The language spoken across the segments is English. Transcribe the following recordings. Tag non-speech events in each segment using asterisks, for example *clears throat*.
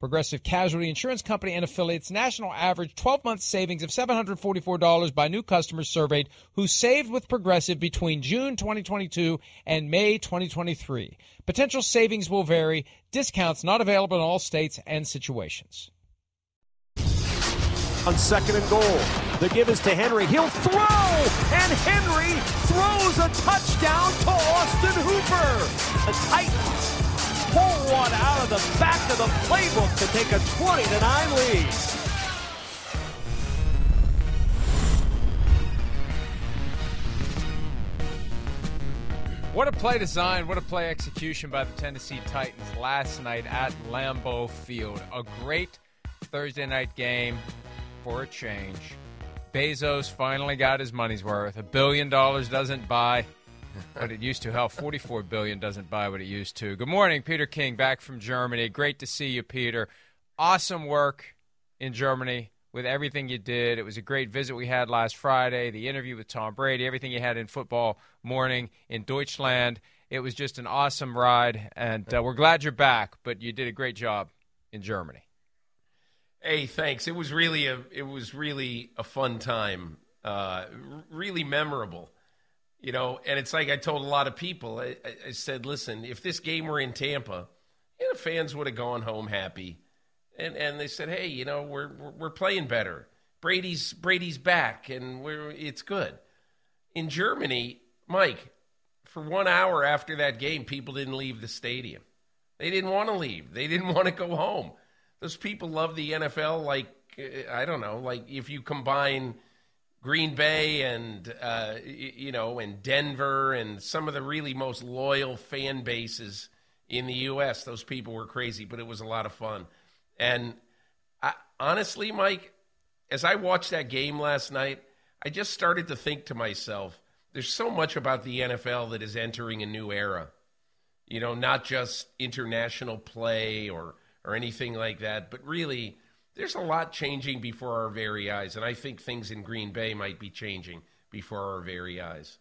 Progressive Casualty Insurance Company and affiliates national average 12 month savings of $744 by new customers surveyed who saved with Progressive between June 2022 and May 2023. Potential savings will vary, discounts not available in all states and situations. On second and goal, the give is to Henry. He'll throw, and Henry throws a touchdown to Austin Hooper. The Titans pull one out of the back of the playbook to take a 20 to 9 lead. What a play design, what a play execution by the Tennessee Titans last night at Lambeau Field. A great Thursday night game for a change. Bezos finally got his money's worth. A billion dollars doesn't buy what it used to. Hell, 44 billion doesn't buy what it used to. Good morning, Peter King, back from Germany. Great to see you, Peter. Awesome work in Germany with everything you did. It was a great visit we had last Friday, the interview with Tom Brady, everything you had in football morning in Deutschland. It was just an awesome ride, and uh, we're glad you're back. But you did a great job in Germany. Hey, thanks. It was really a it was really a fun time, uh, really memorable. You know, and it's like I told a lot of people. I, I said, listen, if this game were in Tampa, you know, fans would have gone home happy, and and they said, hey, you know, we're we're playing better. Brady's Brady's back, and we're it's good. In Germany, Mike, for one hour after that game, people didn't leave the stadium. They didn't want to leave. They didn't *laughs* want to go home. Those people love the NFL like eh, I don't know, like if you combine Green Bay and uh, you know and Denver and some of the really most loyal fan bases in the U.S. Those people were crazy, but it was a lot of fun. And I, honestly, Mike, as I watched that game last night, I just started to think to myself, there's so much about the NFL that is entering a new era. You know, not just international play or or anything like that, but really there's a lot changing before our very eyes, and I think things in Green Bay might be changing before our very eyes.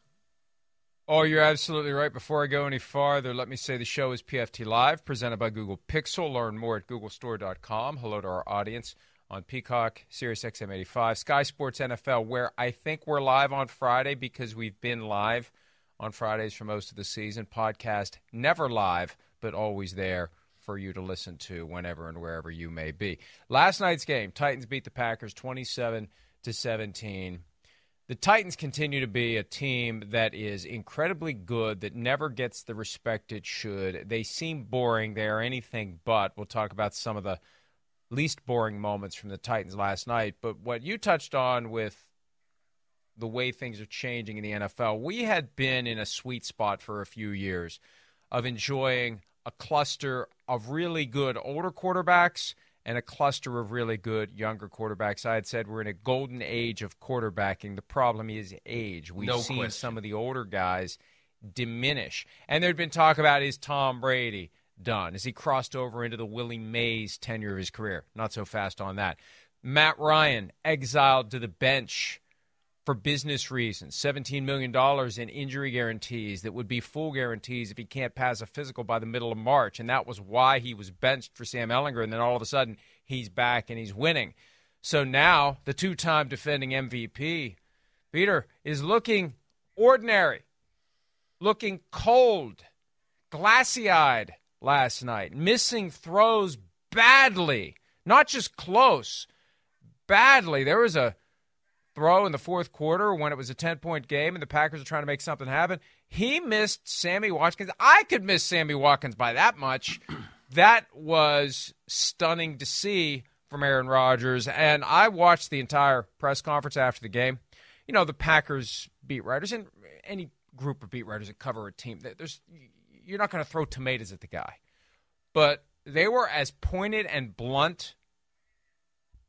Oh, you're absolutely right. Before I go any farther, let me say the show is PFT Live, presented by Google Pixel. Learn more at googlestore.com. Hello to our audience on Peacock, Sirius XM 85, Sky Sports NFL, where I think we're live on Friday because we've been live on Fridays for most of the season. Podcast never live, but always there for you to listen to whenever and wherever you may be. Last night's game, Titans beat the Packers 27 to 17. The Titans continue to be a team that is incredibly good, that never gets the respect it should. They seem boring. They are anything but. We'll talk about some of the least boring moments from the Titans last night. But what you touched on with the way things are changing in the NFL, we had been in a sweet spot for a few years of enjoying a cluster of really good older quarterbacks and a cluster of really good younger quarterbacks. I had said we're in a golden age of quarterbacking. The problem is age. We've no seen question. some of the older guys diminish. And there'd been talk about is Tom Brady done? Is he crossed over into the Willie Mays tenure of his career? Not so fast on that. Matt Ryan exiled to the bench for business reasons. $17 million in injury guarantees that would be full guarantees if he can't pass a physical by the middle of March. And that was why he was benched for Sam Ehlinger. And then all of a sudden, he's back and he's winning. So now, the two time defending MVP, Peter is looking ordinary, looking cold, glassy eyed last night, missing throws badly, not just close, badly. There was a throw in the fourth quarter when it was a 10 point game and the Packers were trying to make something happen. He missed Sammy Watkins. I could miss Sammy Watkins by that much. *clears throat* That was stunning to see from Aaron Rodgers. And I watched the entire press conference after the game. You know, the Packers beat writers and any group of beat writers that cover a team, there's you're not going to throw tomatoes at the guy. But they were as pointed and blunt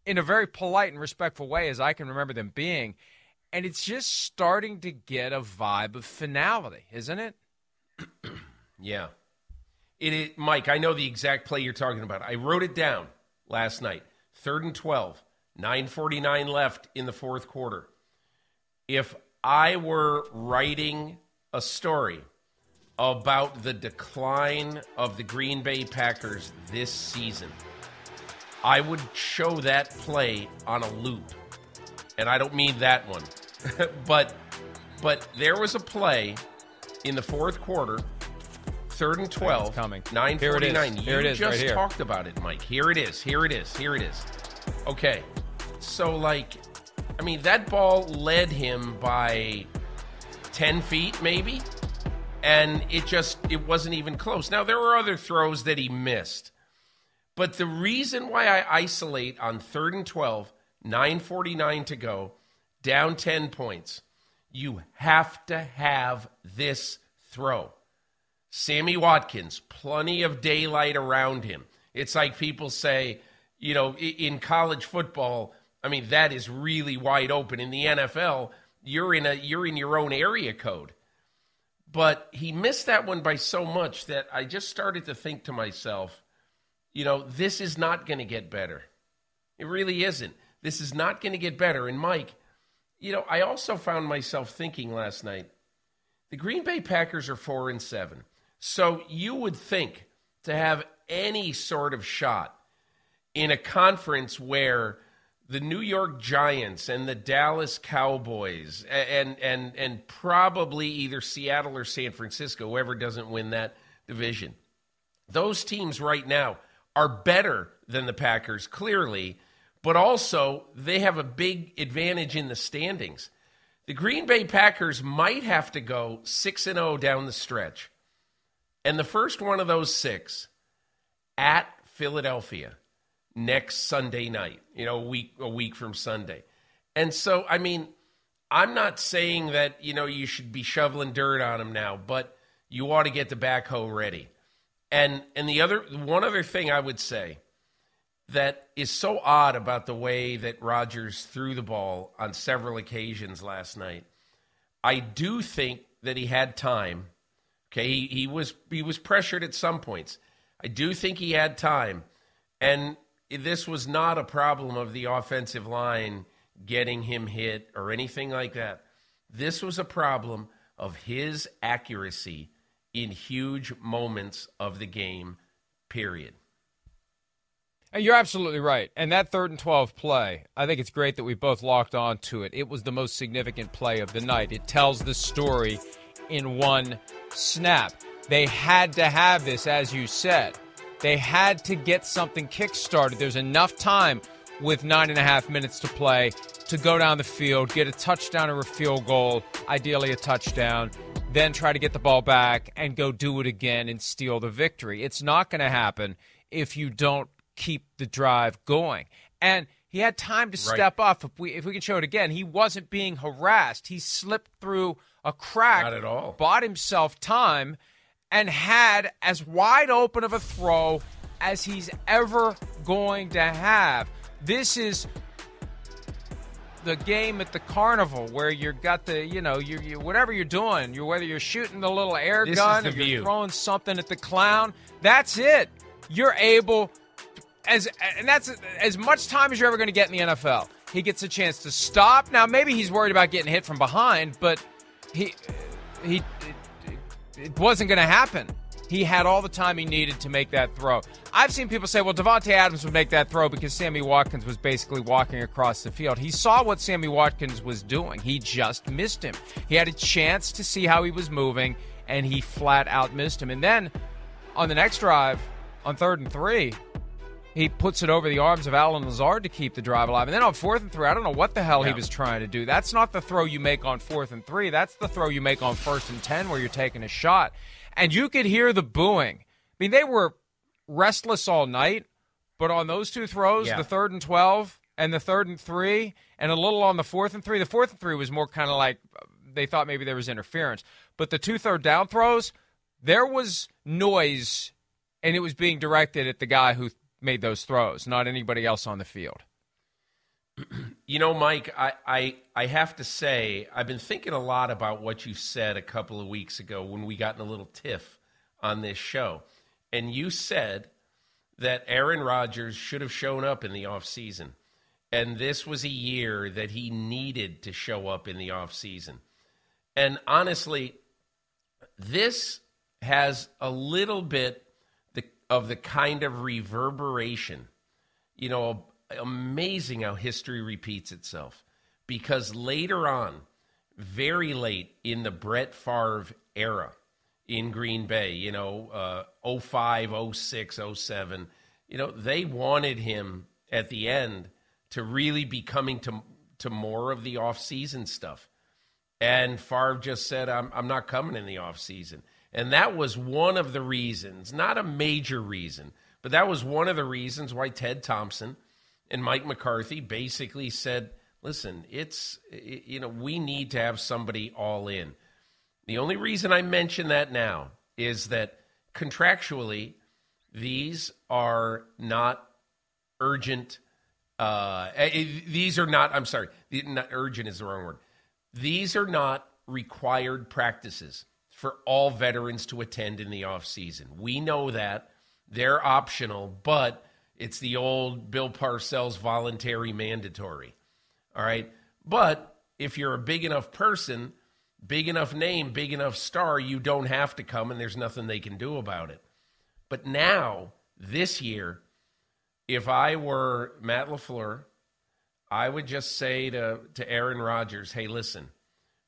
in a very polite and respectful way as I can remember them being. And it's just starting to get a vibe of finality, isn't it? *clears throat* yeah. It is, Mike, I know the exact play you're talking about. I wrote it down last night. Third and 12, 949 left in the fourth quarter. If I were writing a story about the decline of the Green Bay Packers this season, I would show that play on a loop. And I don't mean that one. *laughs* but but there was a play in the fourth quarter, third and 12, coming. 949. Here it is. Here you it is, just right talked about it, Mike. Here it is. Here it is. Here it is. Okay. So like I mean that ball led him by 10 feet maybe and it just it wasn't even close. Now there were other throws that he missed. But the reason why I isolate on 3rd and 12, 949 to go, down 10 points, you have to have this throw. Sammy Watkins, plenty of daylight around him. It's like people say, you know, in college football, I mean that is really wide open. In the NFL, you're in a you're in your own area code. But he missed that one by so much that I just started to think to myself, you know, this is not going to get better. It really isn't. This is not going to get better. And Mike, you know, I also found myself thinking last night, the Green Bay Packers are 4 and 7. So you would think to have any sort of shot in a conference where the New York Giants and the Dallas Cowboys and and and probably either Seattle or San Francisco, whoever doesn't win that division. Those teams right now are better than the Packers clearly, but also they have a big advantage in the standings. The Green Bay Packers might have to go 6 and 0 down the stretch. And the first one of those 6 at Philadelphia next Sunday night, you know, a week a week from Sunday. And so, I mean, I'm not saying that, you know, you should be shoveling dirt on them now, but you ought to get the backhoe ready. And and the other one other thing I would say that is so odd about the way that Rodgers threw the ball on several occasions last night. I do think that he had time. Okay, he, he was he was pressured at some points. I do think he had time. And this was not a problem of the offensive line getting him hit or anything like that. This was a problem of his accuracy in huge moments of the game, period. And you're absolutely right. And that third and 12 play, I think it's great that we both locked on to it. It was the most significant play of the night. It tells the story in one snap. They had to have this, as you said. They had to get something kick-started. There's enough time with nine and a half minutes to play to go down the field, get a touchdown or a field goal, ideally a touchdown, then try to get the ball back and go do it again and steal the victory. It's not going to happen if you don't keep the drive going. And he had time to Right. step up. If we if we can show it again, he wasn't being harassed. He slipped through a crack, Not at all. bought himself time, and had as wide open of a throw as he's ever going to have. This is the game at the carnival where you got the you know you, you whatever you're doing you whether you're shooting the little air This gun or you're throwing something at the clown that's it. You're able as and that's as much time as you're ever going to get in the NFL he gets a chance to stop. Now maybe he's worried about getting hit from behind but he he it, it wasn't going to happen He had all the time he needed to make that throw. I've seen people say, well, Davante Adams would make that throw because Sammy Watkins was basically walking across the field. He saw what Sammy Watkins was doing. He just missed him. He had a chance to see how he was moving, and he flat out missed him. And then on the next drive, on third and three, he puts it over the arms of Allen Lazard to keep the drive alive. And then on fourth and three, I don't know what the hell yeah. he was trying to do. That's not the throw you make on fourth and three. That's the throw you make on first and 10 where you're taking a shot. And you could hear the booing. I mean, they were restless all night, but on those two throws, yeah. the third and 12 and the third and three, and a little on the fourth and three, the fourth and three was more kind of like they thought maybe there was interference. But the two third down throws, there was noise, and it was being directed at the guy who made those throws, not anybody else on the field. You know, Mike, I, I, I have to say, I've been thinking a lot about what you said a couple of weeks ago when we got in a little tiff on this show. And you said that Aaron Rodgers should have shown up in the offseason. And this was a year that he needed to show up in the offseason. And honestly, this has a little bit of the kind of reverberation. You know, amazing how history repeats itself. Because later on, very late in the Brett Favre era in Green Bay, you know, uh, 05, 06, 07, you know, they wanted him at the end to really be coming to, to more of the offseason stuff. And Favre just said, I'm, I'm not coming in the offseason. And that was one of the reasons, not a major reason, but that was one of the reasons why Ted Thompson and Mike McCarthy basically said, listen, it's, you know, we need to have somebody all in. The only reason I mention that now is that contractually, these are not urgent. Uh, eh, eh, these are not, I'm sorry, not urgent is the wrong word. These are not required practices for all veterans to attend in the off season. We know that they're optional, but it's the old Bill Parcells voluntary mandatory. All right. But if you're a big enough person, big enough name, big enough star, you don't have to come and there's nothing they can do about it. But now, this year, if I were Matt LaFleur, I would just say to, to Aaron Rodgers, hey, listen,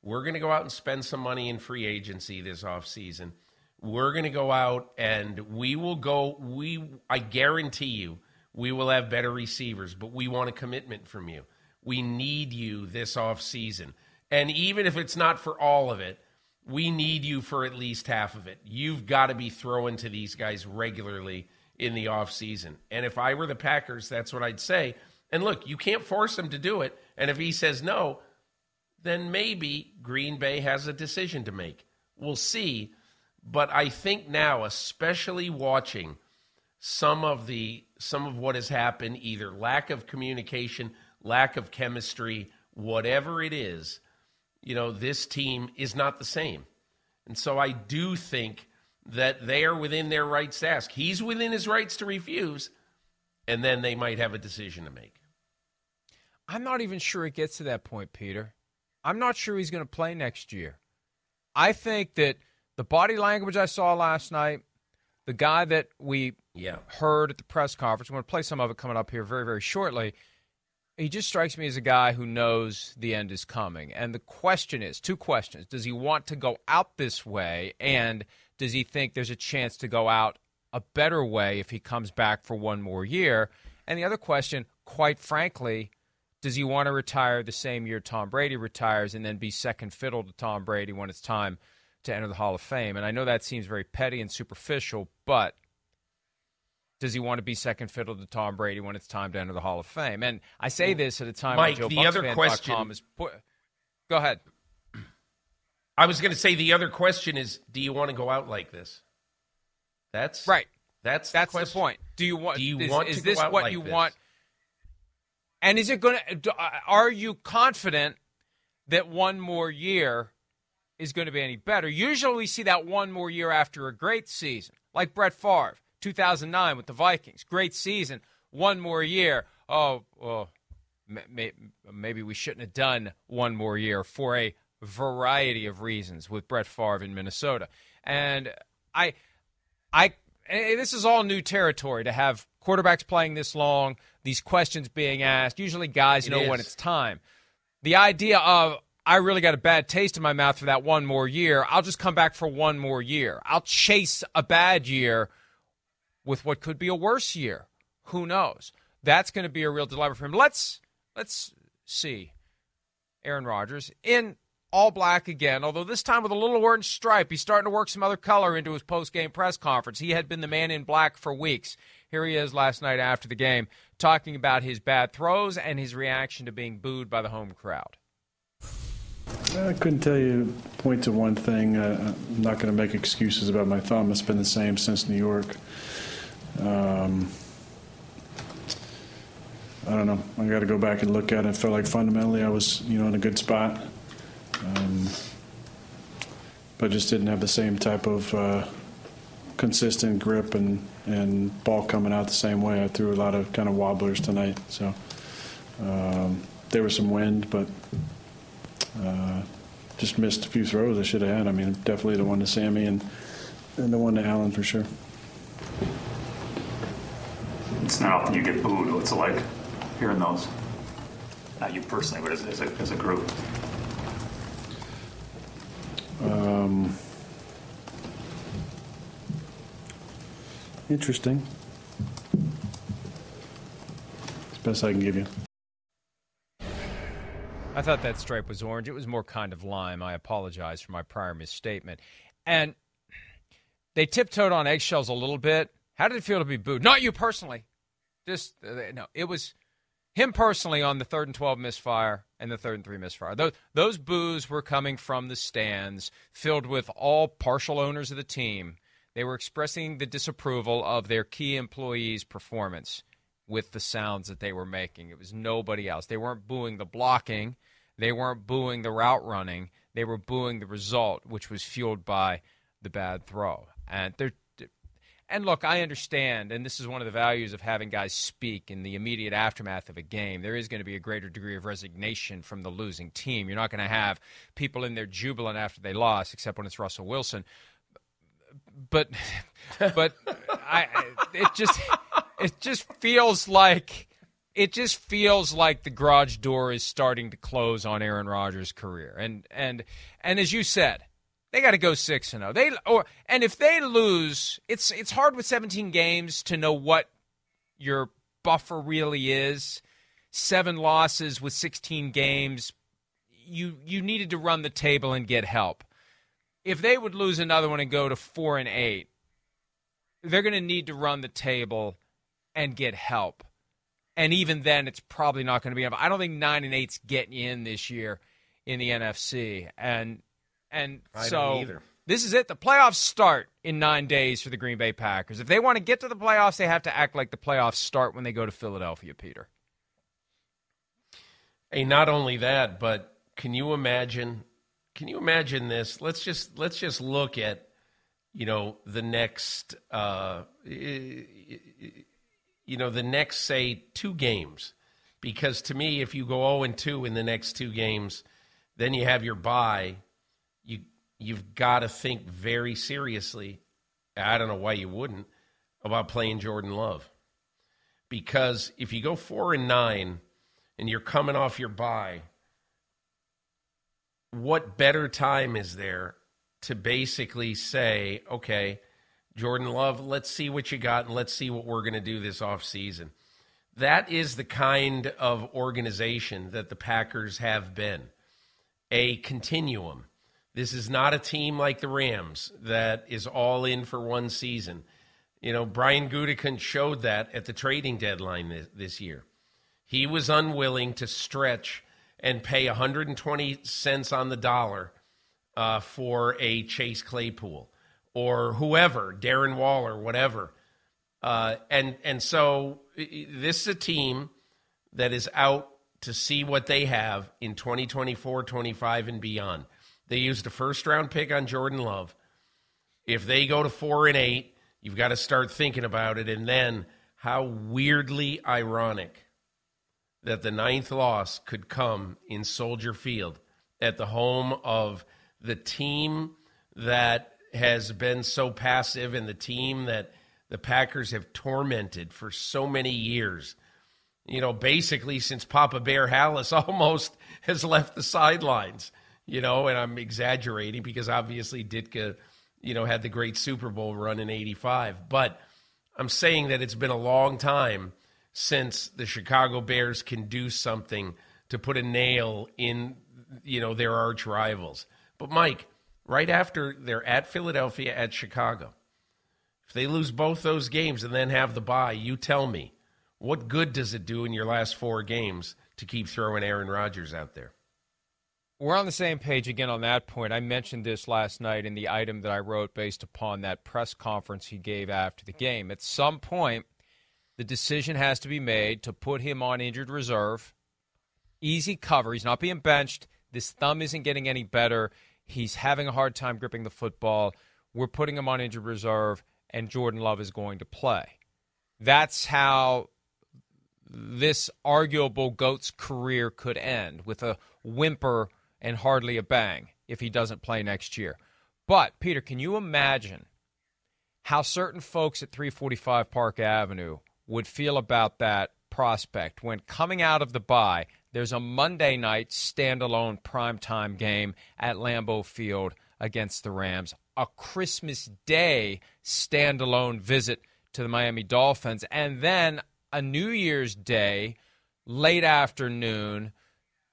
we're going to go out and spend some money in free agency this offseason. We're going to go out and we will go we I guarantee you we will have better receivers, but we want a commitment from you. We need you this off season And even if it's not for all of it, we need you for at least half of it. You've got to be throwing to these guys regularly in the off season And if I were the Packers, that's what I'd say. And look, you can't force him to do it. And if he says no, then maybe Green Bay has a decision to make. We'll see. But I think now, especially watching some of the some of what has happened, either lack of communication, lack of chemistry, whatever it is, you know, this team is not the same. And so I do think that they are within their rights to ask. He's within his rights to refuse, and then they might have a decision to make. I'm not even sure it gets to that point, Peter. I'm not sure he's going to play next year. I think that the body language I saw last night, the guy that we yeah. heard at the press conference, I'm going to play some of it coming up here very, very shortly. He just strikes me as a guy who knows the end is coming. And the question is two questions. Does he want to go out this way? And does he think there's a chance to go out a better way if he comes back for one more year? And the other question, quite frankly, does he want to retire the same year Tom Brady retires and then be second fiddle to Tom Brady when it's time to enter the Hall of Fame? And I know that seems very petty and superficial, but does he want to be second fiddle to Tom Brady when it's time to enter the Hall of Fame? And I say this at a time Mike, when Joe the other question is. Go ahead. I was going to say the other question is: Do you want to go out like this? That's right. That's that's the, the point. Do you want? Do you is, want is this what like you this? want? And is it going to? Uh, are you confident that one more year is going to be any better? Usually, we see that one more year after a great season, like Brett Favre, 2009 with the Vikings, great season. One more year. Oh, oh well, maybe we shouldn't have done one more year for a variety of reasons with Brett Favre in Minnesota. And I, I this is all new territory to have quarterbacks playing this long, these questions being asked. Usually, guys It know is. when it's time. The idea of I really got a bad taste in my mouth for that one more year. I'll just come back for one more year. I'll chase a bad year with what could be a worse year. Who knows? That's going to be a real dilemma for him. Let's let's see. Aaron Rodgers in all black again, although this time with a little orange stripe. He's starting to work some other color into his post game press conference. He had been the man in black for weeks. Here he is last night after the game talking about his bad throws and his reaction to being booed by the home crowd. I couldn't tell you, point to one thing. Uh, I'm not going to make excuses about my thumb. It's been the same since New York. Um, I don't know. I got to go back and look at it. I felt like fundamentally I was, you know, in a good spot, um, but just didn't have the same type of uh, consistent grip and and ball coming out the same way. I threw a lot of kind of wobblers tonight, so um, there was some wind, but uh, just missed a few throws I should have had. I mean, definitely the one to Sammy and and the one to Allen for sure. It's not often you get booed. What's it like hearing those? Not you personally, but as, as, a, as a group. Um, interesting. It's best I can give you. I thought that stripe was orange. It was more kind of lime. I apologize for my prior misstatement. And they tiptoed on eggshells a little bit. How did it feel to be booed? Not you personally. Just uh, no. It was him personally on the third and twelve misfire and the third and three misfire. Those those boos were coming from the stands, filled with all partial owners of the team. They were expressing the disapproval of their key employees' performance with the sounds that they were making. It was nobody else. They weren't booing the blocking. They weren't booing the route running. They were booing the result, which was fueled by the bad throw. And they're and look, I understand, and this is one of the values of having guys speak in the immediate aftermath of a game. There is going to be a greater degree of resignation from the losing team. You're not going to have people in there jubilant after they lost, except when it's Russell Wilson. But, but I, it just, it just feels like, it just feels like the garage door is starting to close on Aaron Rodgers' career. And and and as you said, they got to go six and zero. They or and if they lose, it's it's hard with 17 games to know what your buffer really is. Seven losses with 16 games, you you needed to run the table and get help. If they would lose another one and go to four and eight, they're going to need to run the table and get help. And even then, it's probably not going to be enough. I don't think nine and eight's getting you in this year in the NFC. And and I so this is it. The playoffs start in nine days for the Green Bay Packers. If they want to get to the playoffs, they have to act like the playoffs start when they go to Philadelphia, Peter. Hey, not only that, but can you imagine? Can you imagine this? Let's just let's just look at, you know, the next, uh, you know, the next say two games, because to me, if you go zero and two in the next two games, then you have your bye. You you've got to think very seriously. I don't know why you wouldn't about playing Jordan Love, because if you go four and nine and you're coming off your bye, what better time is there to basically say, okay, Jordan Love, let's see what you got and let's see what we're going to do this offseason. That is the kind of organization that the Packers have been a continuum. This is not a team like the Rams that is all in for one season. You know, Brian Gutekunst showed that at the trading deadline this, this year. He was unwilling to stretch and pay 120 cents on the dollar uh, for a Chase Claypool or whoever, Darren Waller, whatever. Uh, and and so this is a team that is out to see what they have in 2024, 25, and beyond. They used a first round pick on Jordan Love. If they go to four and eight, you've got to start thinking about it. And then how weirdly ironic that the ninth loss could come in Soldier Field at the home of the team that has been so passive in the team that the Packers have tormented for so many years. You know, basically since Papa Bear Halas *laughs* almost has left the sidelines. You know, and I'm exaggerating because obviously Ditka, you know, had the great Super Bowl run in 85. But I'm saying that it's been a long time since the Chicago Bears can do something to put a nail in, you know, their arch rivals. But Mike, right after they're at Philadelphia, at Chicago, if they lose both those games and then have the bye, you tell me, what good does it do in your last four games to keep throwing Aaron Rodgers out there? We're on the same page again on that point. I mentioned this last night in the item that I wrote based upon that press conference he gave after the game. At some point, the decision has to be made to put him on injured reserve. Easy cover. He's not being benched. This thumb isn't getting any better. He's having a hard time gripping the football. We're putting him on injured reserve and Jordan Love is going to play. That's how this arguable GOAT's career could end with a whimper and hardly a bang if he doesn't play next year. But, Peter, can you imagine how certain folks at 345 Park Avenue would feel about that prospect when coming out of the bye, there's a Monday night standalone primetime game at Lambeau Field against the Rams a Christmas Day standalone visit to the Miami Dolphins, and then a New Year's Day late afternoon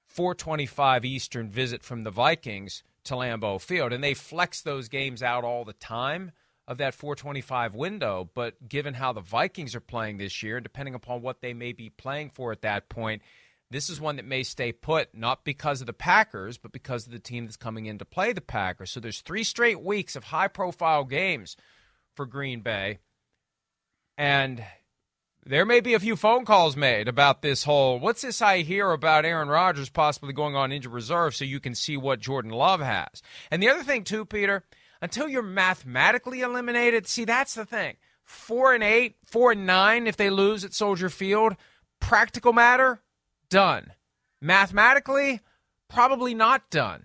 425 Eastern visit from the Vikings to Lambeau Field. And they flex those games out all the time of that 425 window. But given how the Vikings are playing this year, depending upon what they may be playing for at that point, this is one that may stay put, not because of the Packers, but because of the team that's coming in to play the Packers. So there's three straight weeks of high profile games for Green Bay. And there may be a few phone calls made about this whole what's this I hear about Aaron Rodgers possibly going on injured reserve so you can see what Jordan Love has. And the other thing, too, Peter, until you're mathematically eliminated, see, that's the thing. Four and eight, four and nine if they lose at Soldier Field, practical matter, done. Mathematically, probably not done.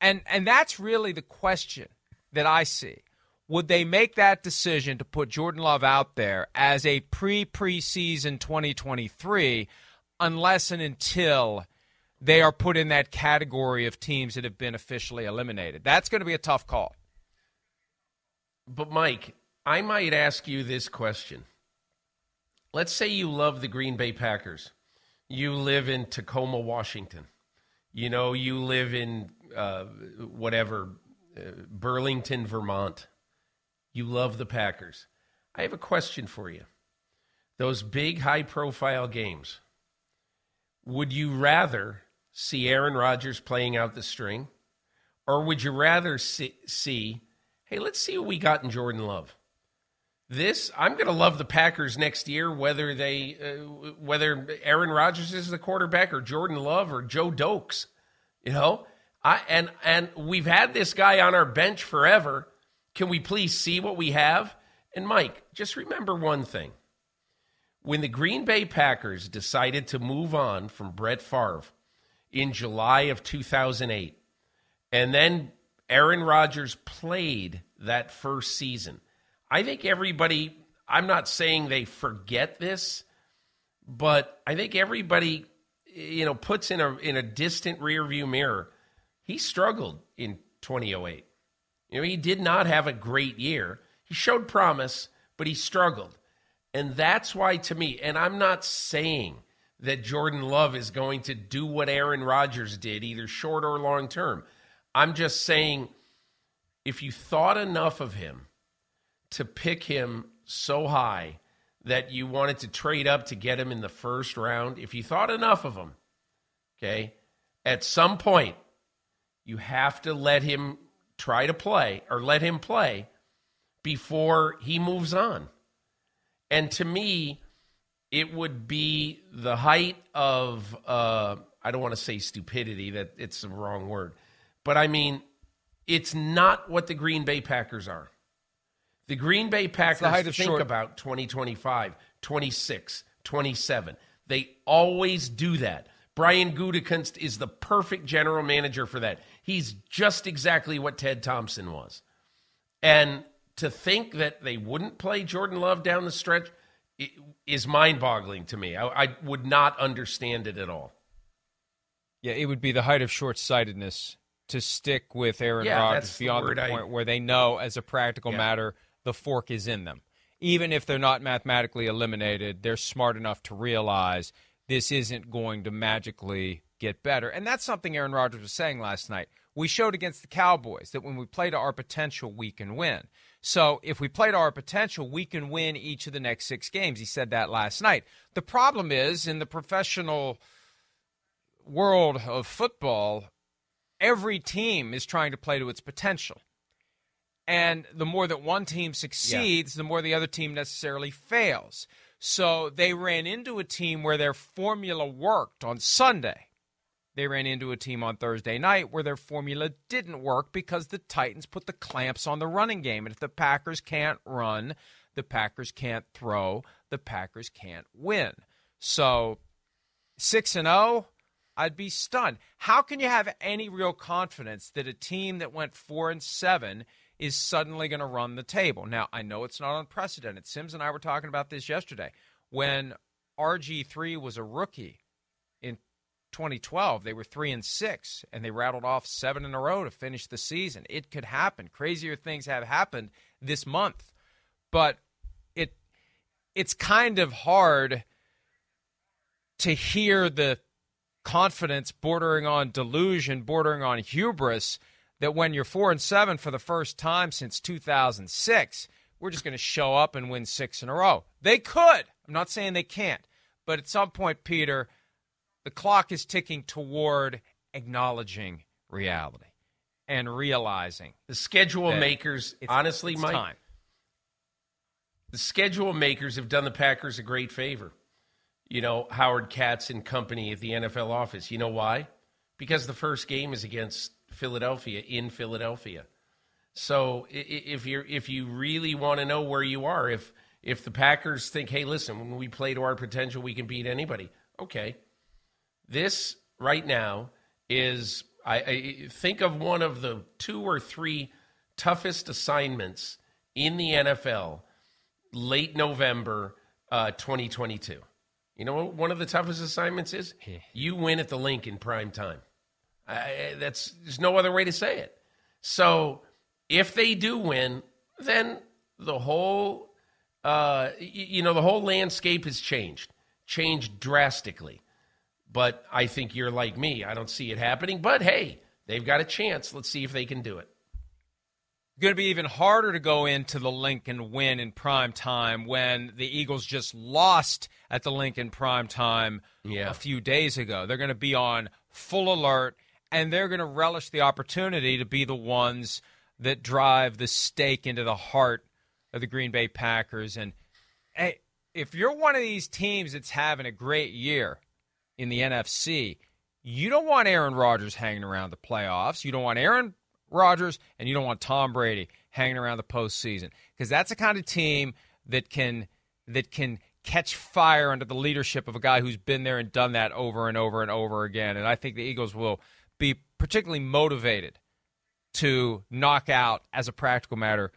And and that's really the question that I see. Would they make that decision to put Jordan Love out there as a pre preseason 2023 unless and until they are put in that category of teams that have been officially eliminated? That's going to be a tough call. But, Mike, I might ask you this question. Let's say you love the Green Bay Packers you live in Tacoma, Washington. You know, you live in uh, whatever, uh, Burlington, Vermont. You love the Packers. I have a question for you. Those big, high profile games, would you rather see Aaron Rodgers playing out the string? Or would you rather see, see hey, let's see what we got in Jordan Love? This I'm going to love the Packers next year whether they uh, whether Aaron Rodgers is the quarterback or Jordan Love or Joe Dokes you know? I and and we've had this guy on our bench forever. Can we please see what we have? And Mike just remember one thing. When the Green Bay Packers decided to move on from Brett Favre in July of 2008 and then Aaron Rodgers played that first season I think everybody, I'm not saying they forget this, but I think everybody, you know, puts in a in a distant rearview mirror. He struggled in 2008. You know, he did not have a great year. He showed promise, but he struggled. And that's why to me, and I'm not saying that Jordan Love is going to do what Aaron Rodgers did, either short or long term. I'm just saying if you thought enough of him to pick him so high that you wanted to trade up to get him in the first round, if you thought enough of him, okay, at some point, you have to let him try to play or let him play before he moves on. And to me, it would be the height of, uh, I don't want to say stupidity, that it's the wrong word, but I mean, it's not what the Green Bay Packers are. The Green Bay Packers think short- about 2025, 26, 27. They always do that. Brian Gutekunst is the perfect general manager for that. He's just exactly what Ted Thompson was. And to think that they wouldn't play Jordan Love down the stretch is mind boggling to me. I, I, would not understand it at all. Yeah, it would be the height of short sightedness to stick with Aaron yeah, Rodgers beyond the, the point I, where they know, as a practical yeah. matter, the fork is in them. Even if they're not mathematically eliminated, they're smart enough to realize this isn't going to magically get better. And that's something Aaron Rodgers was saying last night. We showed against the Cowboys that when we play to our potential, we can win. So if we play to our potential, we can win each of the next six games. He said that last night. The problem is in the professional world of football, every team is trying to play to its potential. And the more that one team succeeds, yeah. the more the other team necessarily fails. So they ran into a team where their formula worked on Sunday. They ran into a team on Thursday night where their formula didn't work because the Titans put the clamps on the running game. And if the Packers can't run, the Packers can't throw, the Packers can't win. So 6 and 0, I'd be stunned. How can you have any real confidence that a team that went 4 and 7 is suddenly going to run the table? Now, I know it's not unprecedented. Simms and I were talking about this yesterday. When RG3 was a rookie, in 2012 they were 3 and 6 and they rattled off 7 in a row to finish the season. It could happen. Crazier things have happened this month. But it it's kind of hard to hear the confidence bordering on delusion, bordering on hubris that when you're 4 and 7 for the first time since 2006, we're just going to show up and win 6 in a row. They could. I'm not saying they can't. But at some point, Peter, the clock is ticking toward acknowledging reality and realizing the schedule makers. It's, honestly, it's Mike, time. the schedule makers have done the Packers a great favor. You know, Howard Katz and company at the NFL office. You know why? Because the first game is against Philadelphia in Philadelphia. So if you if you really want to know where you are, if if the Packers think, hey, listen, when we play to our potential, we can beat anybody. Okay, this right now is, I, I think of one of the two or three toughest assignments in the NFL late November uh, 2022. You know what one of the toughest assignments is? You win at the Linc in prime time. I, that's there's no other way to say it. So if they do win, then the whole uh, you know the whole landscape has changed, changed drastically. But I think you're like me. I don't see it happening. But hey, they've got a chance. Let's see if they can do it. Going to be even harder to go into the Lincoln win in prime time when the Eagles just lost at the Lincoln prime time yeah. a few days ago. They're going to be on full alert and they're going to relish the opportunity to be the ones that drive the stake into the heart of the Green Bay Packers. And hey, if you're one of these teams that's having a great year, in the NFC. You don't want Aaron Rodgers hanging around the playoffs. You don't want Aaron Rodgers and you don't want Tom Brady hanging around the postseason because that's the kind of team that can that can catch fire under the leadership of a guy who's been there and done that over and over and over again. And I think the Eagles will be particularly motivated to knock out, as a practical matter,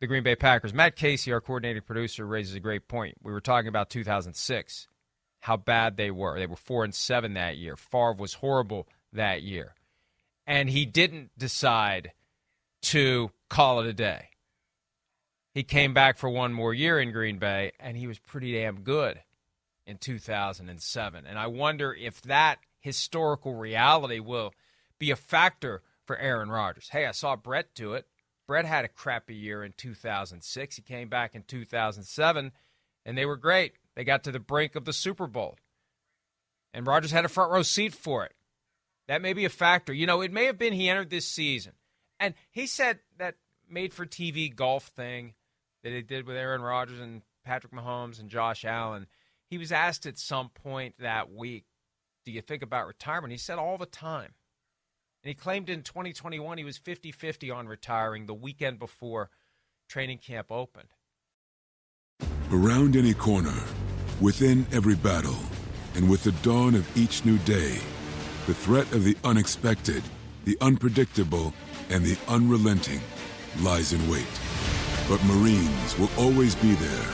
the Green Bay Packers. Matt Casey, our coordinating producer, raises a great point. We were talking about 2006 how bad they were. They were four and seven that year. Favre was horrible that year, and he didn't decide to call it a day. He came back for one more year in Green Bay, and he was pretty damn good in 2007. And I wonder if that historical reality will be a factor for Aaron Rodgers. Hey, I saw Brett do it. Brett had a crappy year in 2006. He came back in 2007, and they were great. They got to the brink of the Super Bowl. And Rodgers had a front row seat for it. That may be a factor. You know, it may have been he entered this season. And he said that made for TV golf thing that he did with Aaron Rodgers and Patrick Mahomes and Josh Allen. He was asked at some point that week, Do you think about retirement? He said all the time. And he claimed in 2021 he was 50 50 on retiring the weekend before training camp opened. Around any corner, within every battle, and with the dawn of each new day, the threat of the unexpected, the unpredictable, and the unrelenting lies in wait. But Marines will always be there.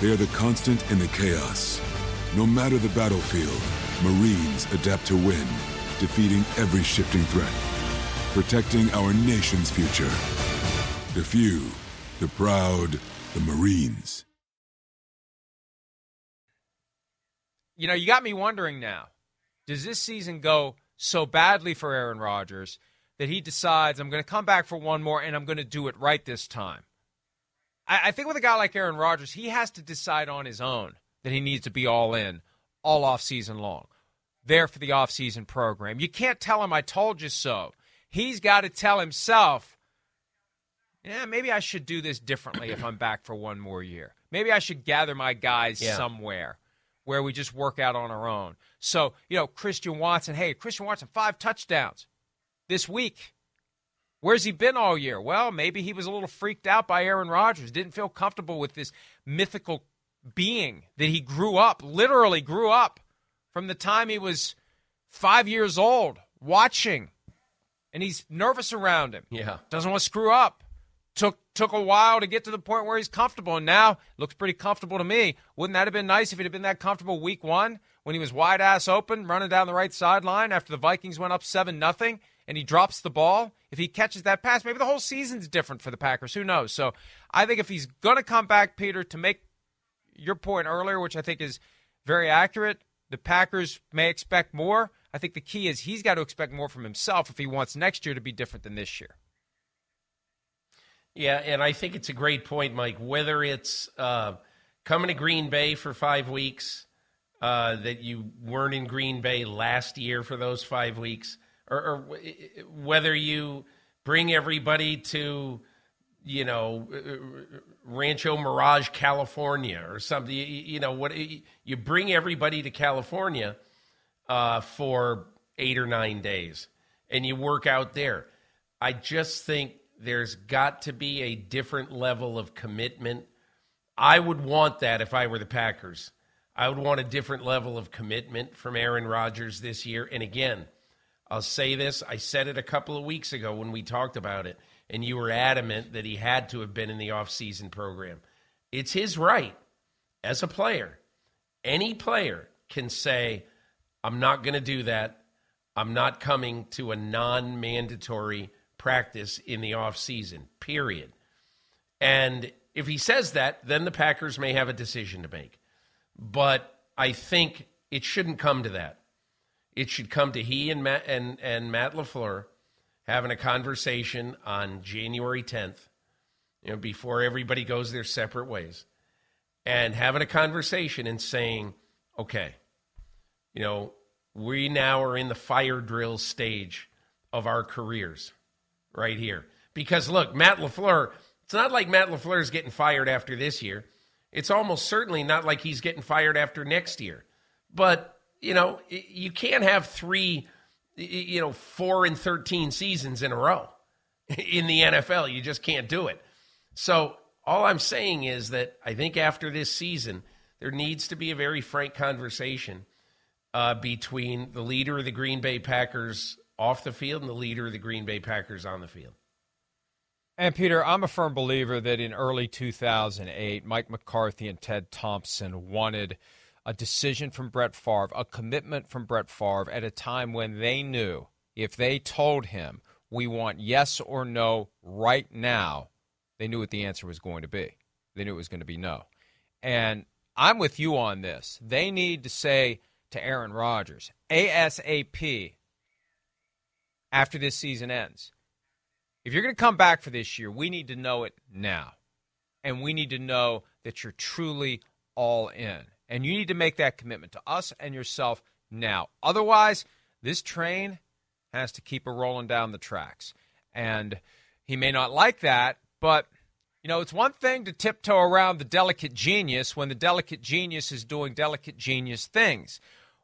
They are the constant in the chaos. No matter the battlefield, Marines adapt to win, defeating every shifting threat, protecting our nation's future. The few, the proud, the Marines. You know, you got me wondering now. Does this season go so badly for Aaron Rodgers that he decides I'm going to come back for one more and I'm going to do it right this time? I, think with a guy like Aaron Rodgers, he has to decide on his own that he needs to be all in all off season long. There for the off season program. You can't tell him I told you so. He's got to tell himself, yeah, maybe I should do this differently if I'm back for one more year. Maybe I should gather my guys Yeah. somewhere where we just work out on our own. So, you know, Christian Watson, hey, Christian Watson, five touchdowns this week. Where's he been all year? Well, maybe he was a little freaked out by Aaron Rodgers, didn't feel comfortable with this mythical being that he grew up, literally grew up from the time he was five years old, watching. And he's nervous around him. Yeah. Doesn't want to screw up. Took took a while to get to the point where he's comfortable, and now looks pretty comfortable to me. Wouldn't that have been nice if he'd have been that comfortable week one when he was wide ass open, running down the right sideline after the Vikings went up seven nothing, and he drops the ball? If he catches that pass, maybe the whole season's different for the Packers. Who knows? So I think if he's gonna come back, Peter, to make your point earlier, which I think is very accurate, the Packers may expect more. I think the key is he's got to expect more from himself if he wants next year to be different than this year. Yeah, and I think it's a great point, Mike. Whether it's uh, coming to Green Bay for five weeks, uh, that you weren't in Green Bay last year for those five weeks, or, or whether you bring everybody to, you know, Rancho Mirage, California, or something. You, you know what? You bring everybody to California uh, for eight or nine days, and you work out there. I just think there's got to be a different level of commitment. I would want that if I were the Packers. I would want a different level of commitment from Aaron Rodgers this year. And again, I'll say this I said it a couple of weeks ago when we talked about it, and you were adamant that he had to have been in the offseason program. It's his right as a player. Any player can say, I'm not going to do that. I'm not coming to a non mandatory practice in the offseason, period. And if he says that, then the Packers may have a decision to make. But I think it shouldn't come to that. It should come to he and Matt and, and Matt LaFleur having a conversation on January 10th, you know, before everybody goes their separate ways, and having a conversation and saying, okay, you know, we now are in the fire drill stage of our careers right here. Because look, Matt LaFleur, it's not like Matt LaFleur is getting fired after this year. It's almost certainly not like he's getting fired after next year. But, you know, you can't have three, you know, four and 13 seasons in a row *laughs* in the NFL. You just can't do it. So all I'm saying is that I think after this season, there needs to be a very frank conversation uh, between the leader of the Green Bay Packers off the field and the leader of the Green Bay Packers on the field. And Peter, I'm a firm believer that in early 2008, Mike McCarthy and Ted Thompson wanted a decision from Brett Favre, a commitment from Brett Favre at a time when they knew if they told him, we want yes or no right now, they knew what the answer was going to be. They knew it was going to be no. And I'm with you on this. They need to say to Aaron Rodgers, ASAP, after this season ends, if you're going to come back for this year, we need to know it now. And we need to know that you're truly all in. And you need to make that commitment to us and yourself now. Otherwise, this train has to keep a rolling down the tracks. And he may not like that, but you know, it's one thing to tiptoe around the delicate genius when the delicate genius is doing delicate genius things.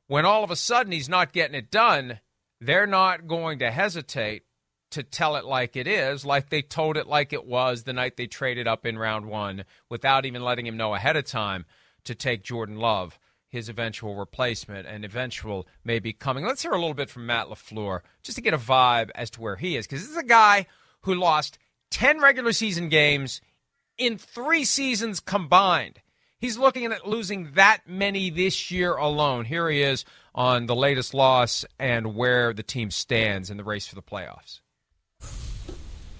When all of a sudden he's not getting it done, they're not going to hesitate to tell it like it is, like they told it like it was the night they traded up in round one without even letting him know ahead of time to take Jordan Love, his eventual replacement and eventual maybe coming. Let's hear a little bit from Matt LaFleur just to get a vibe as to where he is, because this is a guy who lost 10 regular season games in three seasons combined. He's looking at losing that many this year alone. Here he is on the latest loss and where the team stands in the race for the playoffs.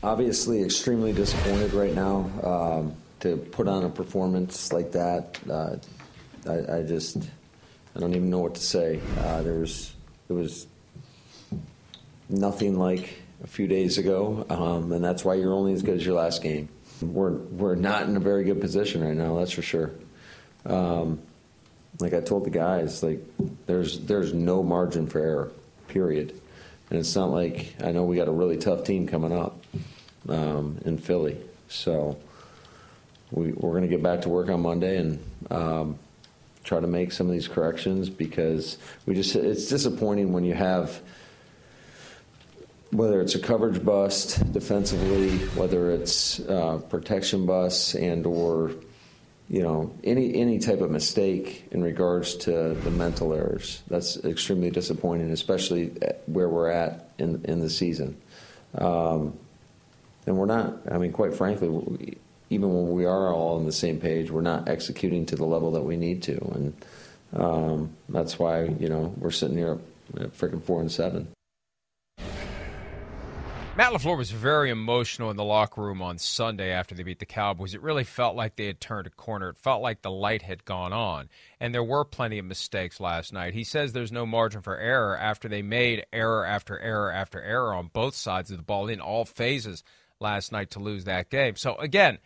Obviously, extremely disappointed right now um, to put on a performance like that. Uh, I, I, just, I don't even know what to say. Uh, there was, it was nothing like a few days ago, um, and that's why you're only as good as your last game. We're we're not in a very good position right now, that's for sure. Um, like I told the guys, like there's there's no margin for error, period. And it's not like I know we got a really tough team coming up um, in Philly, so we, we're going to get back to work on Monday and um, try to make some of these corrections because we just it's disappointing when you have whether it's a coverage bust defensively, whether it's uh, protection bust and or you know any any type of mistake in regards to the mental errors. That's extremely disappointing, especially where we're at in in the season. Um, and we're not. I mean, quite frankly, even when we are all on the same page, we're not executing to the level that we need to, and um, that's why you know we're sitting here at freaking four and seven. Matt LaFleur was very emotional in the locker room on Sunday after they beat the Cowboys. It really felt like they had turned a corner. It felt like the light had gone on. And there were plenty of mistakes last night. He says there's no margin for error after they made error after error after error on both sides of the ball in all phases last night to lose that game. So, again,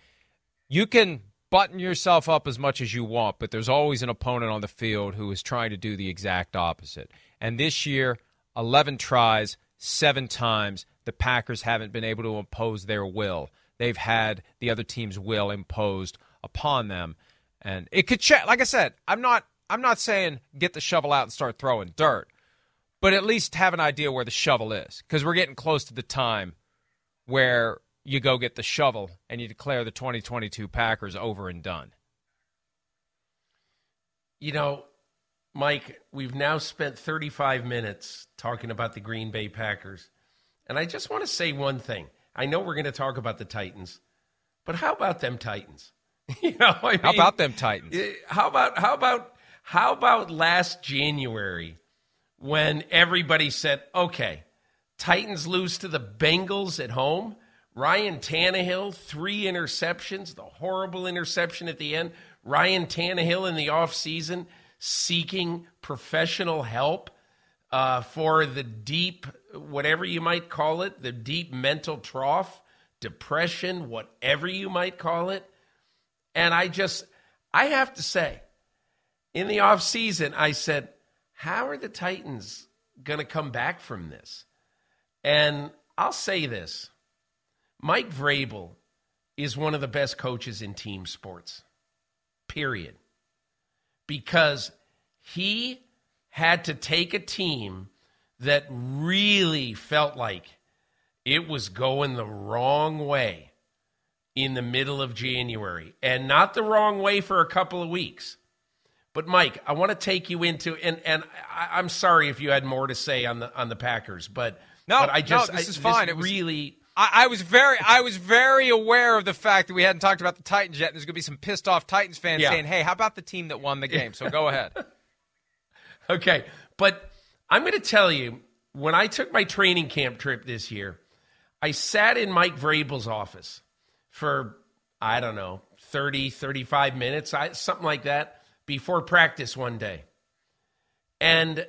you can button yourself up as much as you want, but there's always an opponent on the field who is trying to do the exact opposite. And this year, 11 tries, seven times the Packers haven't been able to impose their will. They've had the other team's will imposed upon them, and it could check. Like I said, I'm not. I'm not saying get the shovel out and start throwing dirt, but at least have an idea where the shovel is, because we're getting close to the time where you go get the shovel and you declare the 2022 Packers over and done. You know, Mike, we've now spent 35 minutes talking about the Green Bay Packers. And I just want to say one thing. I know we're going to talk about the Titans, but how about them Titans? *laughs* you know, I mean, how about them Titans? Eh, how about how about how about last January when everybody said, "Okay, Titans lose to the Bengals at home." Ryan Tannehill, three interceptions, the horrible interception at the end. Ryan Tannehill in the offseason seeking professional help uh, for the deep, whatever you might call it, the deep mental trough, depression, whatever you might call it. And I just, I have to say, in the off season, I said, how are the Titans going to come back from this? And I'll say this Mike Vrabel is one of the best coaches in team sports, period. Because he had to take a team that really felt like it was going the wrong way in the middle of January, and not the wrong way for a couple of weeks. But Mike, I want to take you into and and I, am sorry if you had more to say on the on the Packers, but no, but I just no, this is I, fine. This it was, really. I, I was very I was very aware of the fact that we hadn't talked about the Titans yet. And there's going to be some pissed off Titans fans yeah. saying, "Hey, how about the team that won the game?" So go ahead. *laughs* Okay. But I'm going to tell you, when I took my training camp trip this year, I sat in Mike Vrabel's office for, I don't know, 30, 35 minutes, something like that, before practice one day. And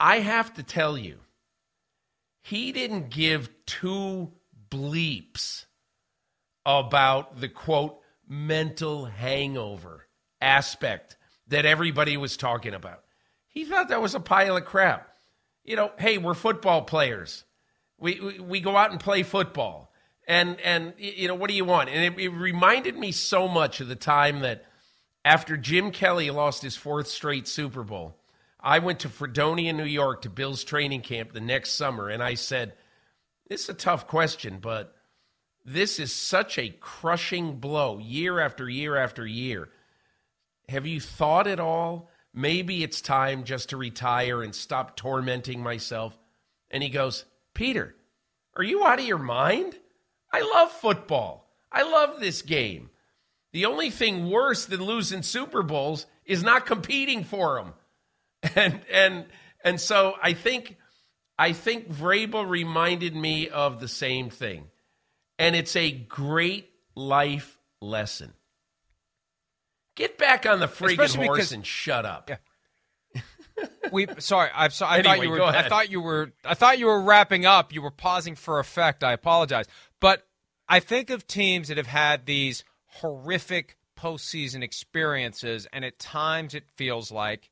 I have to tell you, he didn't give two bleeps about the quote, mental hangover aspect that everybody was talking about. He thought that was a pile of crap. You know, hey, we're football players. We, we, we go out and play football. And, and, you know, what do you want? And it, it reminded me so much of the time that after Jim Kelly lost his fourth straight Super Bowl, I went to Fredonia, New York to Bill's training camp the next summer. And I said, this is a tough question, but this is such a crushing blow year after year after year. Have you thought at all maybe it's time just to retire and stop tormenting myself. And he goes, Peter, are you out of your mind? I love football. I love this game. The only thing worse than losing Super Bowls is not competing for them. *laughs* And and and so I think I think Vrabel reminded me of the same thing. And it's a great life lesson. Get back on the friggin' horse because, and shut up. Yeah. *laughs* we sorry, sorry. I anyway, thought you were. I thought you were. I thought you were wrapping up. You were pausing for effect. I apologize, but I think of teams that have had these horrific postseason experiences, and at times it feels like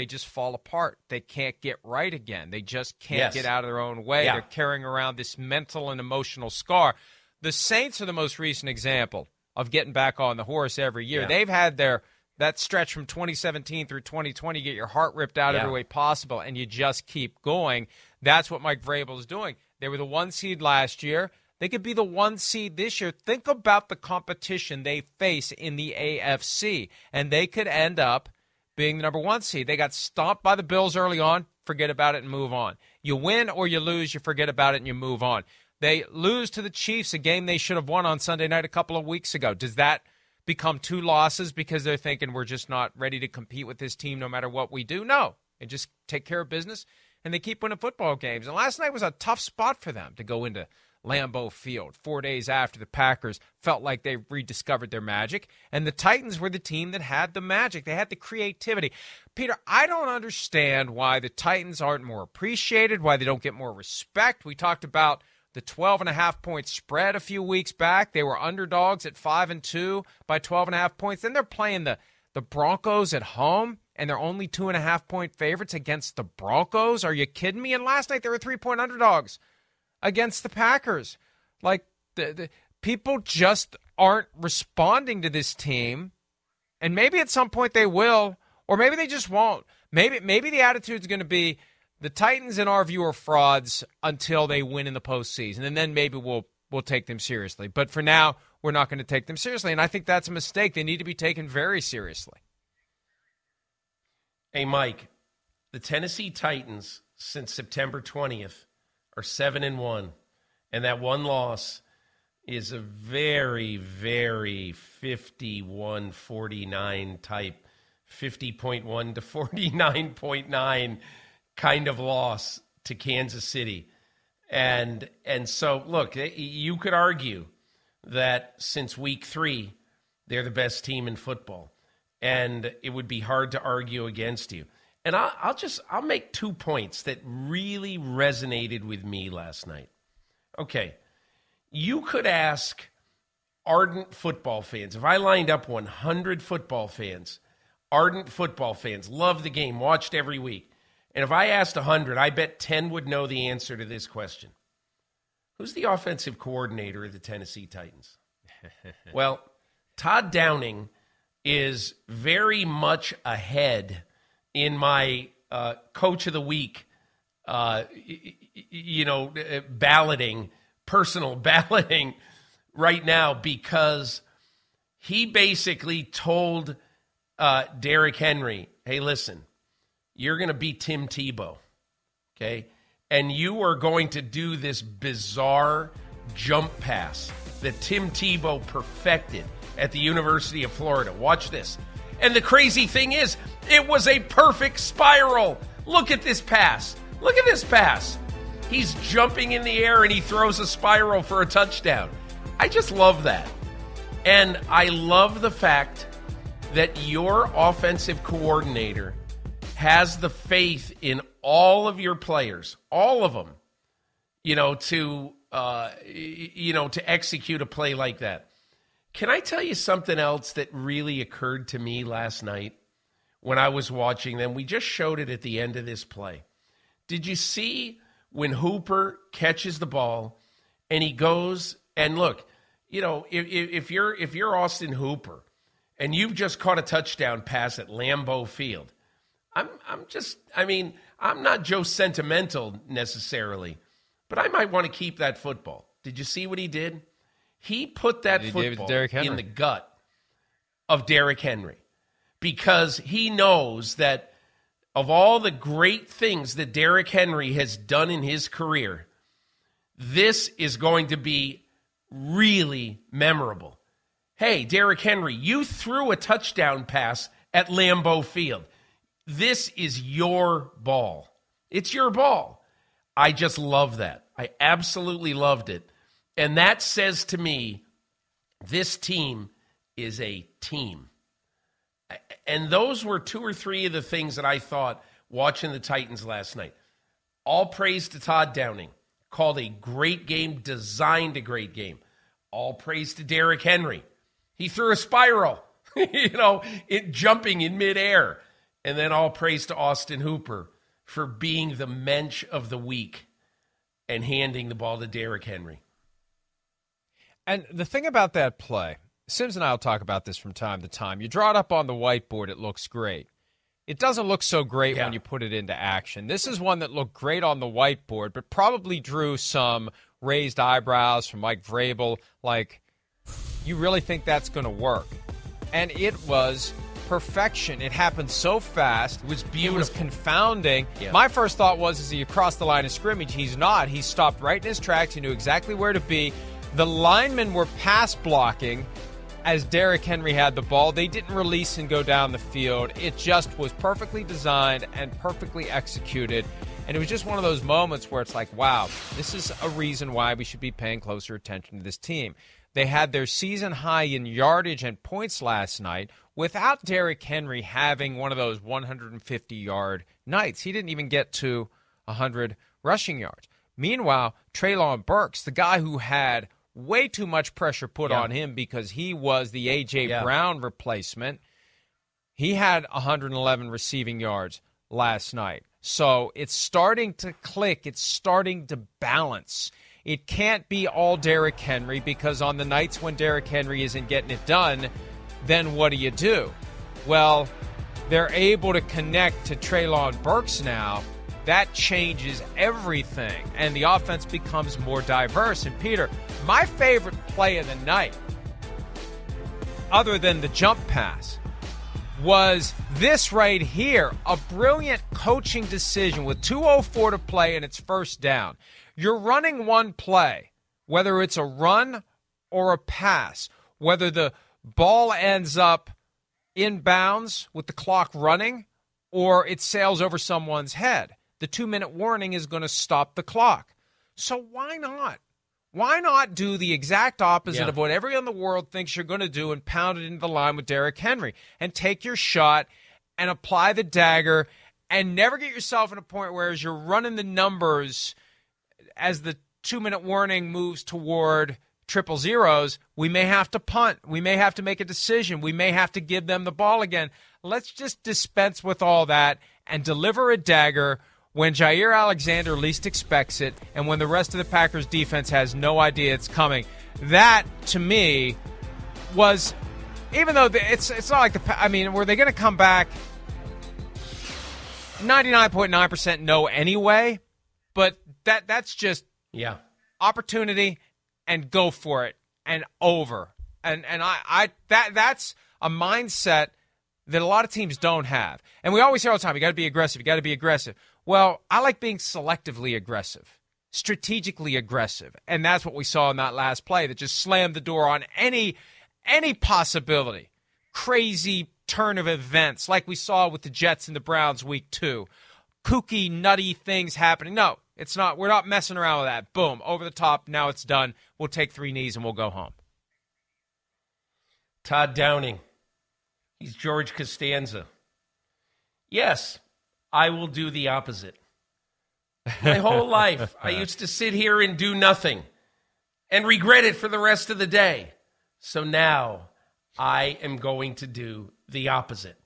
they just fall apart. They can't get right again. They just can't yes. get out of their own way. Yeah. They're carrying around this mental and emotional scar. The Saints are the most recent example of getting back on the horse every year. Yeah. They've had their that stretch from 2017 through 2020 get your heart ripped out yeah. every way possible and you just keep going. That's what Mike Vrabel is doing. They were the one seed last year. They could be the one seed this year. Think about the competition they face in the AFC, and they could end up being the number one seed. They got stomped by the Bills early on. Forget about it and move on. You win or you lose, you forget about it and you move on. They lose to the Chiefs, a game they should have won on Sunday night a couple of weeks ago. Does that become two losses because they're thinking we're just not ready to compete with this team no matter what we do? No. They just take care of business and they keep winning football games. And last night was a tough spot for them to go into Lambeau Field, four days after the Packers felt like they rediscovered their magic. And the Titans were the team that had the magic. They had the creativity. Peter, I don't understand why the Titans aren't more appreciated, why they don't get more respect. We talked about the 12 and a half point spread a few weeks back. They were underdogs at 5 and 2 by 12 and a half points. Then they're playing the, the Broncos at home and they're only two and a half point favorites against the Broncos. Are you kidding me? And last night they were three point underdogs against the Packers. Like the, the people just aren't responding to this team, and maybe at some point they will, or maybe they just won't. Maybe maybe the attitude is going to be the Titans, in our view, are frauds until they win in the postseason, and then maybe we'll we'll take them seriously. But for now, we're not going to take them seriously, and I think that's a mistake. They need to be taken very seriously. Hey, Mike, the Tennessee Titans since September twentieth are seven and one, and that one loss is a very, very 51 49 type, 50.1 to *laughs* 49.9 kind of loss to Kansas City. And and so look, you could argue that since week 3 they're the best team in football and it would be hard to argue against you. And I'll, I'll just I'll make two points that really resonated with me last night. Okay, you could ask ardent football fans if I lined up 100 football fans, ardent football fans, love the game, watched every week, and if I asked 100, I bet 10 would know the answer to this question. Who's the offensive coordinator of the Tennessee Titans? *laughs* well, Todd Downing is very much ahead in my uh, coach of the week, uh, you know, uh, balloting, personal *laughs* balloting right now because he basically told uh, Derrick Henry, hey, listen, you're going to be Tim Tebow, okay? And you are going to do this bizarre jump pass that Tim Tebow perfected at the University of Florida. Watch this. And the crazy thing is, it was a perfect spiral. Look at this pass. Look at this pass. He's jumping in the air and he throws a spiral for a touchdown. I just love that. And I love the fact that your offensive coordinator has the faith in all of your players, all of them, you know, to uh, you know to execute a play like that. Can I tell you something else that really occurred to me last night when I was watching them? We just showed it at the end of this play. Did you see when Hooper catches the ball and he goes and look, you know, if, if you're if you're Austin Hooper and you've just caught a touchdown pass at Lambeau Field, I'm I'm just I mean, I'm not Joe sentimental necessarily, but I might want to keep that football. Did you see what he did? He put that he football in the gut of Derrick Henry because he knows that of all the great things that Derrick Henry has done in his career, this is going to be really memorable. hey, Derrick Henry, you threw a touchdown pass at Lambeau Field. This is your ball. It's your ball. I just love that. I absolutely loved it. And that says to me, this team is a team. And those were two or three of the things that I thought watching the Titans last night. All praise to Todd Downing. Called a great game, designed a great game. All praise to Derrick Henry. He threw a spiral, *laughs* you know, it jumping in midair. And then all praise to Austin Hooper for being the mensch of the week and handing the ball to Derrick Henry. And the thing about that play, Simms and I will talk about this from time to time. You draw it up on the whiteboard, it looks great. It doesn't look so great yeah. when you put it into action. This is one that looked great on the whiteboard, but probably drew some raised eyebrows from Mike Vrabel. Like, you really think that's going to work? And it was perfection. It happened so fast. It was beautiful. It was confounding. Yeah. My first thought was, is he across the line of scrimmage? He's not. He stopped right in his tracks. He knew exactly where to be. The linemen were pass blocking as Derrick Henry had the ball. They didn't release and go down the field. It just was perfectly designed and perfectly executed. And it was just one of those moments where it's like, wow, this is a reason why we should be paying closer attention to this team. They had their season high in yardage and points last night without Derrick Henry having one of those 150 yard nights. He didn't even get to 100 rushing yards. Meanwhile, Treylon Burks, the guy who had way too much pressure put yeah. on him because he was the A.J. Yeah. Brown replacement, he had 111 receiving yards last night. So it's starting to click, it's starting to balance. It can't be all Derrick Henry because on the nights when Derrick Henry isn't getting it done, then what do you do? Well, they're able to connect to Treylon Burks now. That changes everything, and the offense becomes more diverse. And Peter, my favorite play of the night, other than the jump pass, was this right here a brilliant coaching decision with 2.04 to play and it's first down. You're running one play, whether it's a run or a pass, whether the ball ends up in bounds with the clock running or it sails over someone's head. The two minute warning is going to stop the clock. So why not? Why not do the exact opposite yeah. of what everyone in the world thinks you're going to do and pound it into the line with Derrick Henry and take your shot and apply the dagger and never get yourself in a point where as you're running the numbers as the two minute warning moves toward triple zeros, we may have to punt. We may have to make a decision. We may have to give them the ball again. Let's just dispense with all that and deliver a dagger when Jaire Alexander least expects it and when the rest of the Packers defense has no idea it's coming. That, to me, was, even though it's, it's not like the, I mean, were they going to come back? 99.9% no anyway, but that that's just yeah opportunity and go for it and over. And and I, I that that's a mindset that a lot of teams don't have. And we always hear all the time, you got to be aggressive, you got to be aggressive. Well, I like being selectively aggressive, strategically aggressive. And that's what we saw in that last play that just slammed the door on any any possibility. Crazy turn of events like we saw with the Jets and the Browns week 2. Kooky nutty things happening. No, it's not. We're not messing around with that. Boom, over the top. Now it's done. We'll take three knees and we'll go home. Todd Downing. He's George Costanza. Yes, I will do the opposite. My whole life, *laughs* I used to sit here and do nothing and regret it for the rest of the day. So now I am going to do the opposite.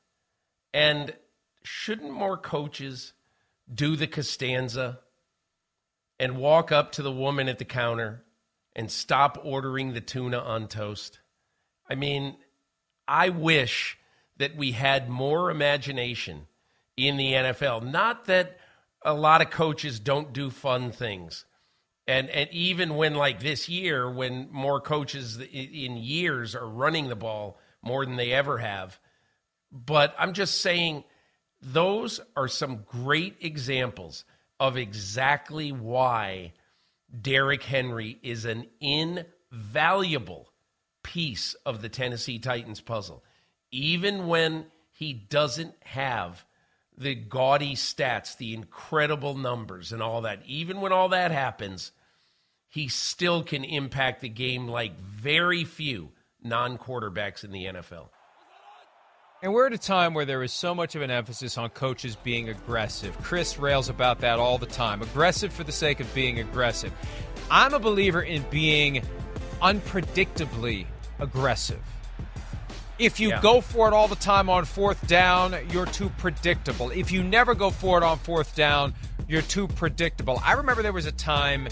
And shouldn't more coaches do the Costanza? and walk up to the woman at the counter and stop ordering the tuna on toast. I mean, I wish that we had more imagination in the NFL. Not that a lot of coaches don't do fun things. And and even when like this year when more coaches in years are running the ball more than they ever have. But I'm just saying those are some great examples of exactly why Derrick Henry is an invaluable piece of the Tennessee Titans puzzle. Even when he doesn't have the gaudy stats, the incredible numbers, and all that, even when all that happens, he still can impact the game like very few non quarterbacks in the NFL. And we're at a time where there is so much of an emphasis on coaches being aggressive. Chris rails about that all the time. Aggressive for the sake of being aggressive. I'm a believer in being unpredictably aggressive. If you Yeah. go for it all the time on fourth down, you're too predictable. If you never go for it on fourth down, you're too predictable. I remember there was a time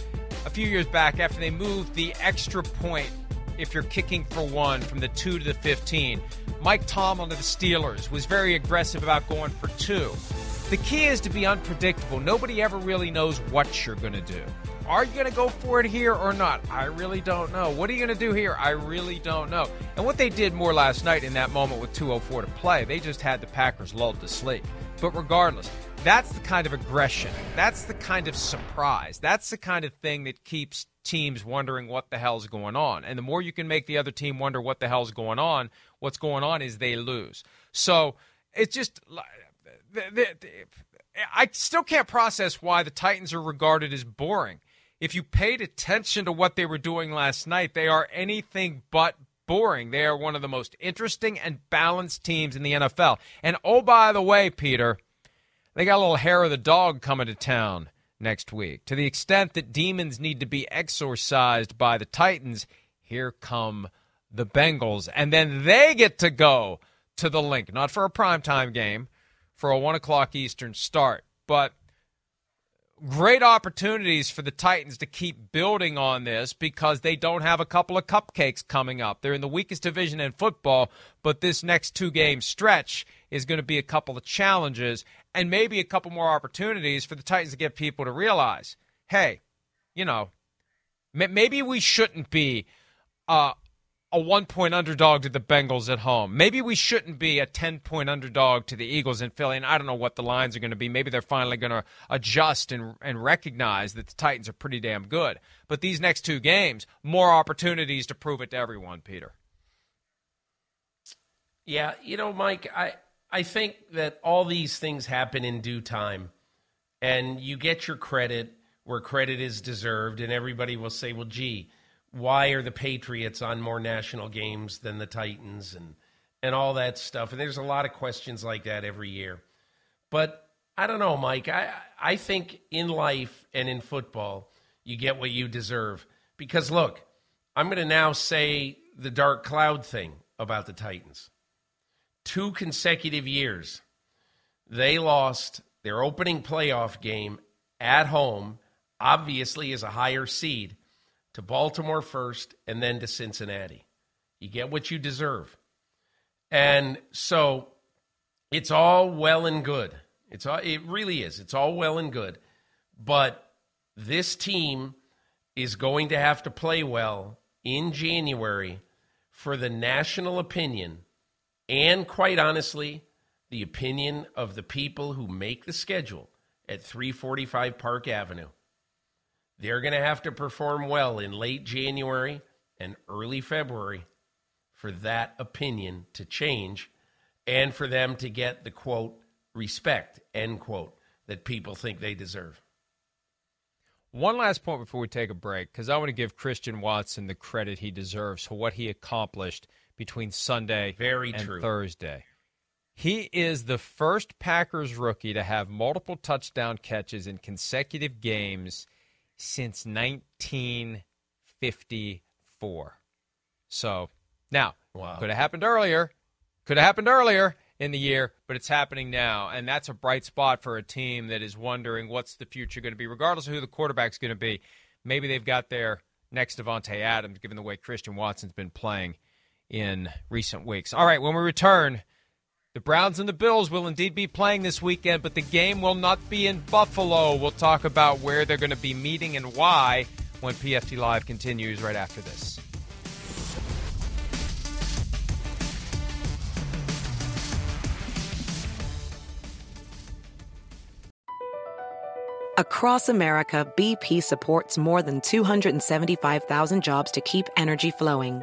a few years back after they moved the extra point if you're kicking for one from the 2 to the 15. Mike Tomlin of the Steelers was very aggressive about going for two. The key is to be unpredictable. Nobody ever really knows what you're going to do. Are you going to go for it here or not? I really don't know. What are you going to do here? I really don't know. And what they did more last night in that moment with 204 to play, they just had the Packers lulled to sleep. But regardless, that's the kind of aggression. That's the kind of surprise. That's the kind of thing that keeps teams wondering what the hell's going on. And the more you can make the other team wonder what the hell's going on, what's going on is they lose. So it's just. I still can't process why the Titans are regarded as boring. If you paid attention to what they were doing last night, they are anything but boring. They are one of the most interesting and balanced teams in the NFL. And oh, by the way, Peter, they got a little hair of the dog coming to town next week. To the extent that demons need to be exorcised by the Titans, here come the Bengals. And then they get to go to the Linc, not for a primetime game, for a 1 o'clock Eastern start, but great opportunities for the Titans to keep building on this because they don't have a couple of cupcakes coming up. They're in the weakest division in football, but this next two game stretch is going to be a couple of challenges and maybe a couple more opportunities for the Titans to get people to realize hey, you know, maybe we shouldn't be uh, a one point underdog to the Bengals at home. Maybe we shouldn't be a 10 point underdog to the Eagles in Philly. And I don't know what the lines are going to be. Maybe they're finally going to adjust and, and recognize that the Titans are pretty damn good. But these next two games, more opportunities to prove it to everyone, Peter. Yeah, you know, Mike, I I think that all these things happen in due time, and you get your credit where credit is deserved, and everybody will say, "Well, gee, why are the Patriots on more national games than the Titans?" and and all that stuff. And there's a lot of questions like that every year. But I don't know, Mike. I I think in life and in football, you get what you deserve. Because look, I'm going to now say the dark cloud thing about the Titans two consecutive years, they lost their opening playoff game at home, obviously as a higher seed, to Baltimore first and then to Cincinnati. You get what you deserve. And so it's all well and good. It's all, it really is. It's all well and good. But this team is going to have to play well in January for the national opinion and quite honestly, the opinion of the people who make the schedule at 345 Park Avenue. They're going to have to perform well in late January and early February for that opinion to change and for them to get the quote, respect, end quote, that people think they deserve. One last point before we take a break, because I want to give Christian Watson the credit he deserves for what he accomplished between Sunday Very and true. Thursday. He is the first Packers rookie to have multiple touchdown catches in consecutive games since 1954. So now, Wow. could have happened earlier. Could have happened earlier in the year, but it's happening now. And that's a bright spot for a team that is wondering what's the future going to be, regardless of who the quarterback's going to be. Maybe they've got their next Davante Adams, given the way Christian Watson's been playing in recent weeks. All right, when we return, the Browns and the Bills will indeed be playing this weekend, but the game will not be in Buffalo. We'll talk about where they're going to be meeting and why when PFT Live continues right after this. Across America, BP supports more than 275,000 jobs to keep energy flowing.